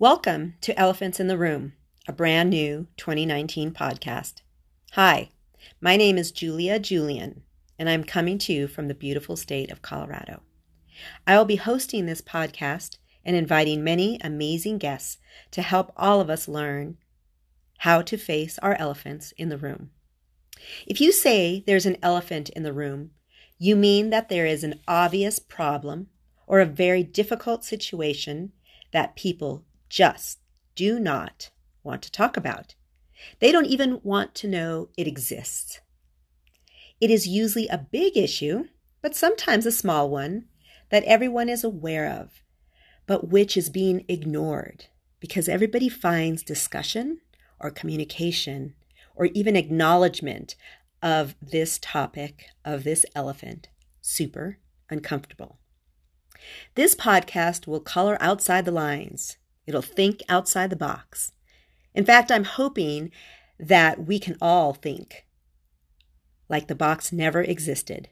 Welcome to Elephants in the Room, a brand new 2019 podcast. Hi, my name is Julia Julian, and I'm coming to you from the beautiful state of Colorado. I will be hosting this podcast and inviting many amazing guests to help all of us learn how to face our elephants in the room. If you say there's an elephant in the room, you mean that there is an obvious problem or a very difficult situation that people just do not want to talk about. They don't even want to know it exists. It is usually a big issue, but sometimes a small one that everyone is aware of, but which is being ignored because everybody finds discussion or communication or even acknowledgement of this topic, of this elephant, super uncomfortable. This podcast will color outside the lines It'll think outside the box. In fact, I'm hoping that we can all think like the box never existed.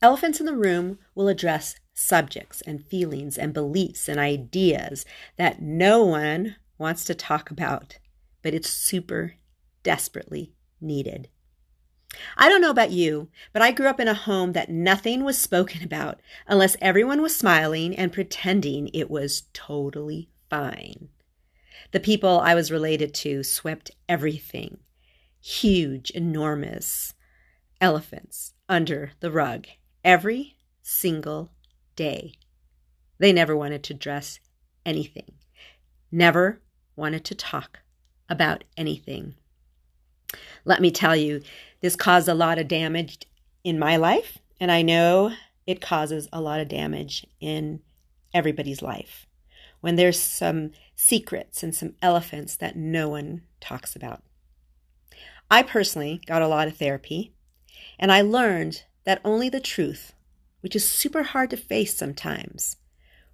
Elephants in the Room will address subjects and feelings and beliefs and ideas that no one wants to talk about, but it's super desperately needed. I don't know about you, but I grew up in a home that nothing was spoken about unless everyone was smiling and pretending it was totally fine. The people I was related to swept everything huge, enormous elephants under the rug every single day. They never wanted to dress anything, never wanted to talk about anything. Let me tell you, this caused a lot of damage in my life, and I know it causes a lot of damage in everybody's life when there's some secrets and some elephants that no one talks about. I personally got a lot of therapy, and I learned that only the truth, which is super hard to face sometimes,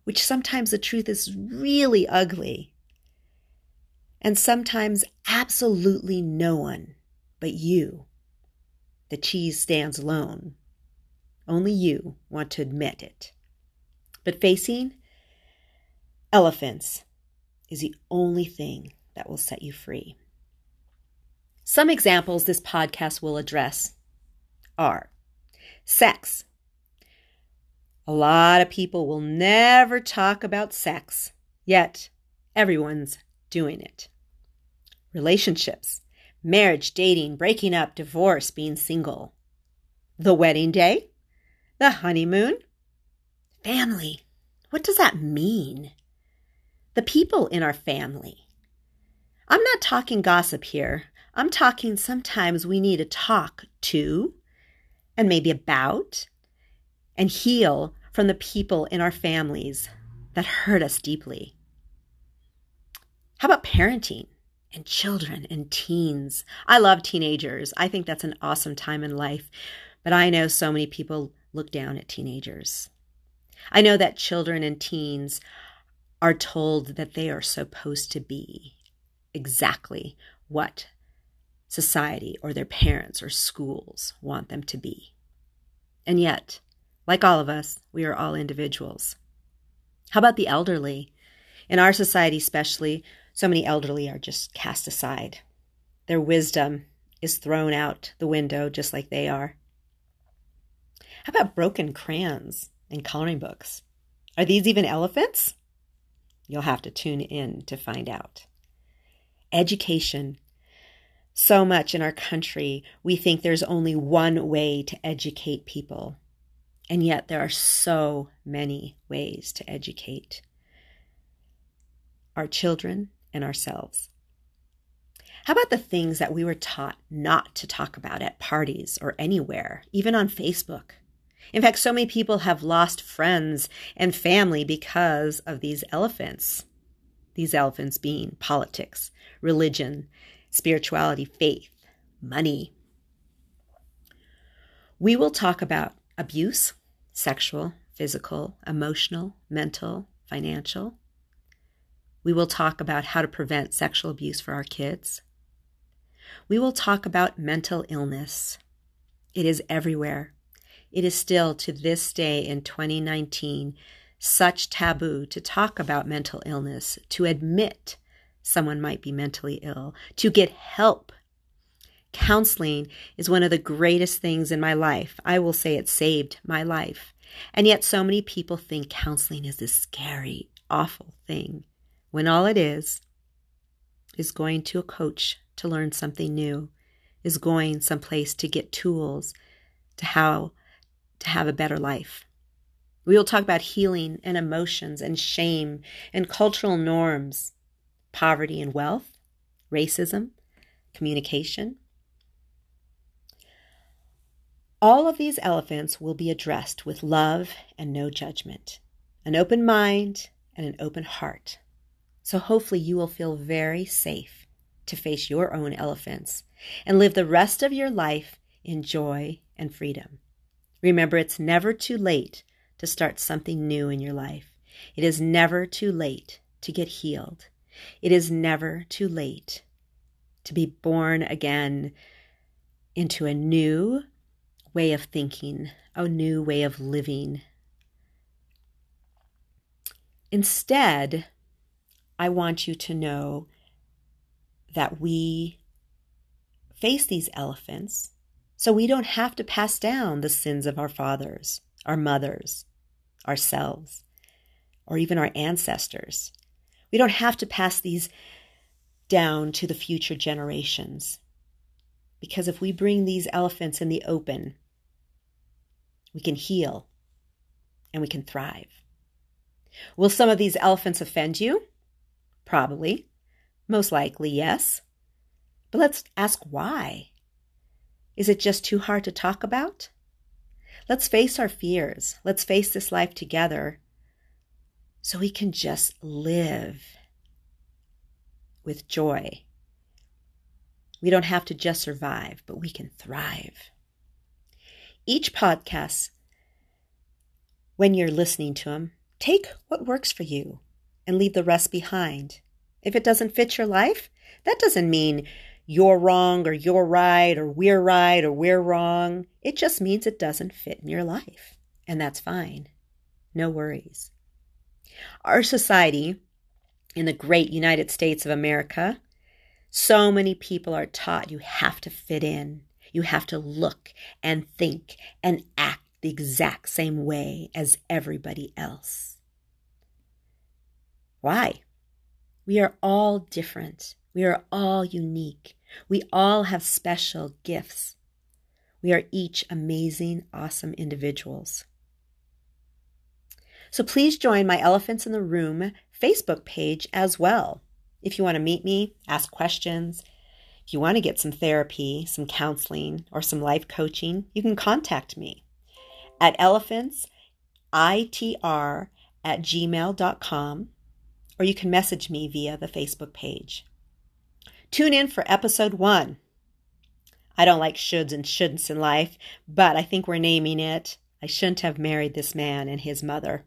which sometimes the truth is really ugly, and sometimes absolutely no one but you the cheese stands alone. Only you want to admit it. But facing elephants is the only thing that will set you free. Some examples this podcast will address are sex. A lot of people will never talk about sex, yet everyone's doing it. Relationships marriage, dating, breaking up, divorce, being single. The wedding day, the honeymoon, family. What does that mean? The people in our family. I'm not talking gossip here. I'm talking sometimes we need to talk to and maybe about and heal from the people in our families that hurt us deeply. How about parenting? And children and teens. I love teenagers. I think that's an awesome time in life, but I know so many people look down at teenagers. I know that children and teens are told that they are supposed to be exactly what society or their parents or schools want them to be. And yet, like all of us, we are all individuals. How about the elderly? In our society, especially, so many elderly are just cast aside. Their wisdom is thrown out the window just like they are. How about broken crayons and coloring books? Are these even elephants? You'll have to tune in to find out. Education. So much in our country, we think there's only one way to educate people. And yet, there are so many ways to educate our children and ourselves. How about the things that we were taught not to talk about at parties or anywhere, even on Facebook? In fact, so many people have lost friends and family because of these elephants. These elephants being politics, religion, spirituality, faith, money. We will talk about abuse, sexual, physical, emotional, mental, financial, we will talk about how to prevent sexual abuse for our kids. We will talk about mental illness. It is everywhere. It is still to this day in 2019 such taboo to talk about mental illness, to admit someone might be mentally ill, to get help. Counseling is one of the greatest things in my life. I will say it saved my life. And yet, so many people think counseling is this scary, awful thing, when all it is is going to a coach to learn something new, is going someplace to get tools to how to have a better life. We will talk about healing and emotions and shame and cultural norms, poverty and wealth, racism, communication. All of these elephants will be addressed with love and no judgment, an open mind and an open heart. So hopefully you will feel very safe to face your own elephants and live the rest of your life in joy and freedom. Remember, it's never too late to start something new in your life. It is never too late to get healed. It is never too late to be born again into a new way of thinking, a new way of living. Instead, I want you to know that we face these elephants so we don't have to pass down the sins of our fathers, our mothers, ourselves, or even our ancestors. We don't have to pass these down to the future generations. Because if we bring these elephants in the open, we can heal and we can thrive. Will some of these elephants offend you? Probably. Most likely, yes. But let's ask why. Is it just too hard to talk about? Let's face our fears. Let's face this life together so we can just live with joy. We don't have to just survive, but we can thrive. Each podcast, when you're listening to them, take what works for you and leave the rest behind. If it doesn't fit your life, that doesn't mean you're wrong or you're right or we're right or we're wrong. It just means it doesn't fit in your life. And that's fine. No worries. Our society in the great United States of America, so many people are taught you have to fit in. You have to look and think and act the exact same way as everybody else. Why? We are all different. We are all unique. We all have special gifts. We are each amazing, awesome individuals. So please join my Elephants in the Room Facebook page as well. If you want to meet me, ask questions, if you want to get some therapy, some counseling, or some life coaching, you can contact me at elephantsitr at gmail.com or you can message me via the Facebook page. Tune in for episode one. I don't like shoulds and shouldn'ts in life, but I think we're naming it I shouldn't have married this man and his mother.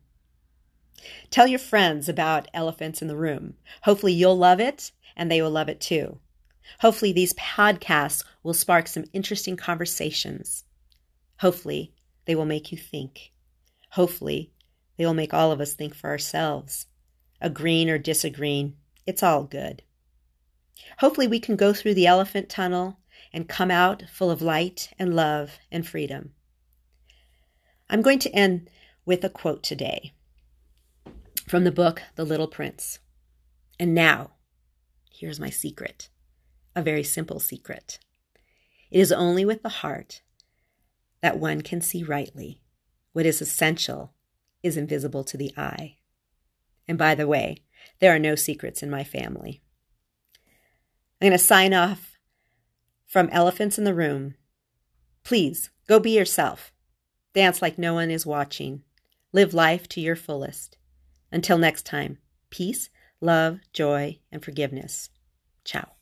Tell your friends about Elephants in the Room. Hopefully, you'll love it and they will love it too. Hopefully, these podcasts will spark some interesting conversations. Hopefully, they will make you think. Hopefully, they will make all of us think for ourselves. Agreeing or disagreeing, it's all good. Hopefully, we can go through the elephant tunnel and come out full of light and love and freedom. I'm going to end with a quote today from the book The Little Prince. And now, here's my secret a very simple secret. It is only with the heart that one can see rightly. What is essential is invisible to the eye. And by the way, there are no secrets in my family. I'm going to sign off from Elephants in the Room. Please go be yourself. Dance like no one is watching. Live life to your fullest. Until next time, peace, love, joy, and forgiveness. Ciao.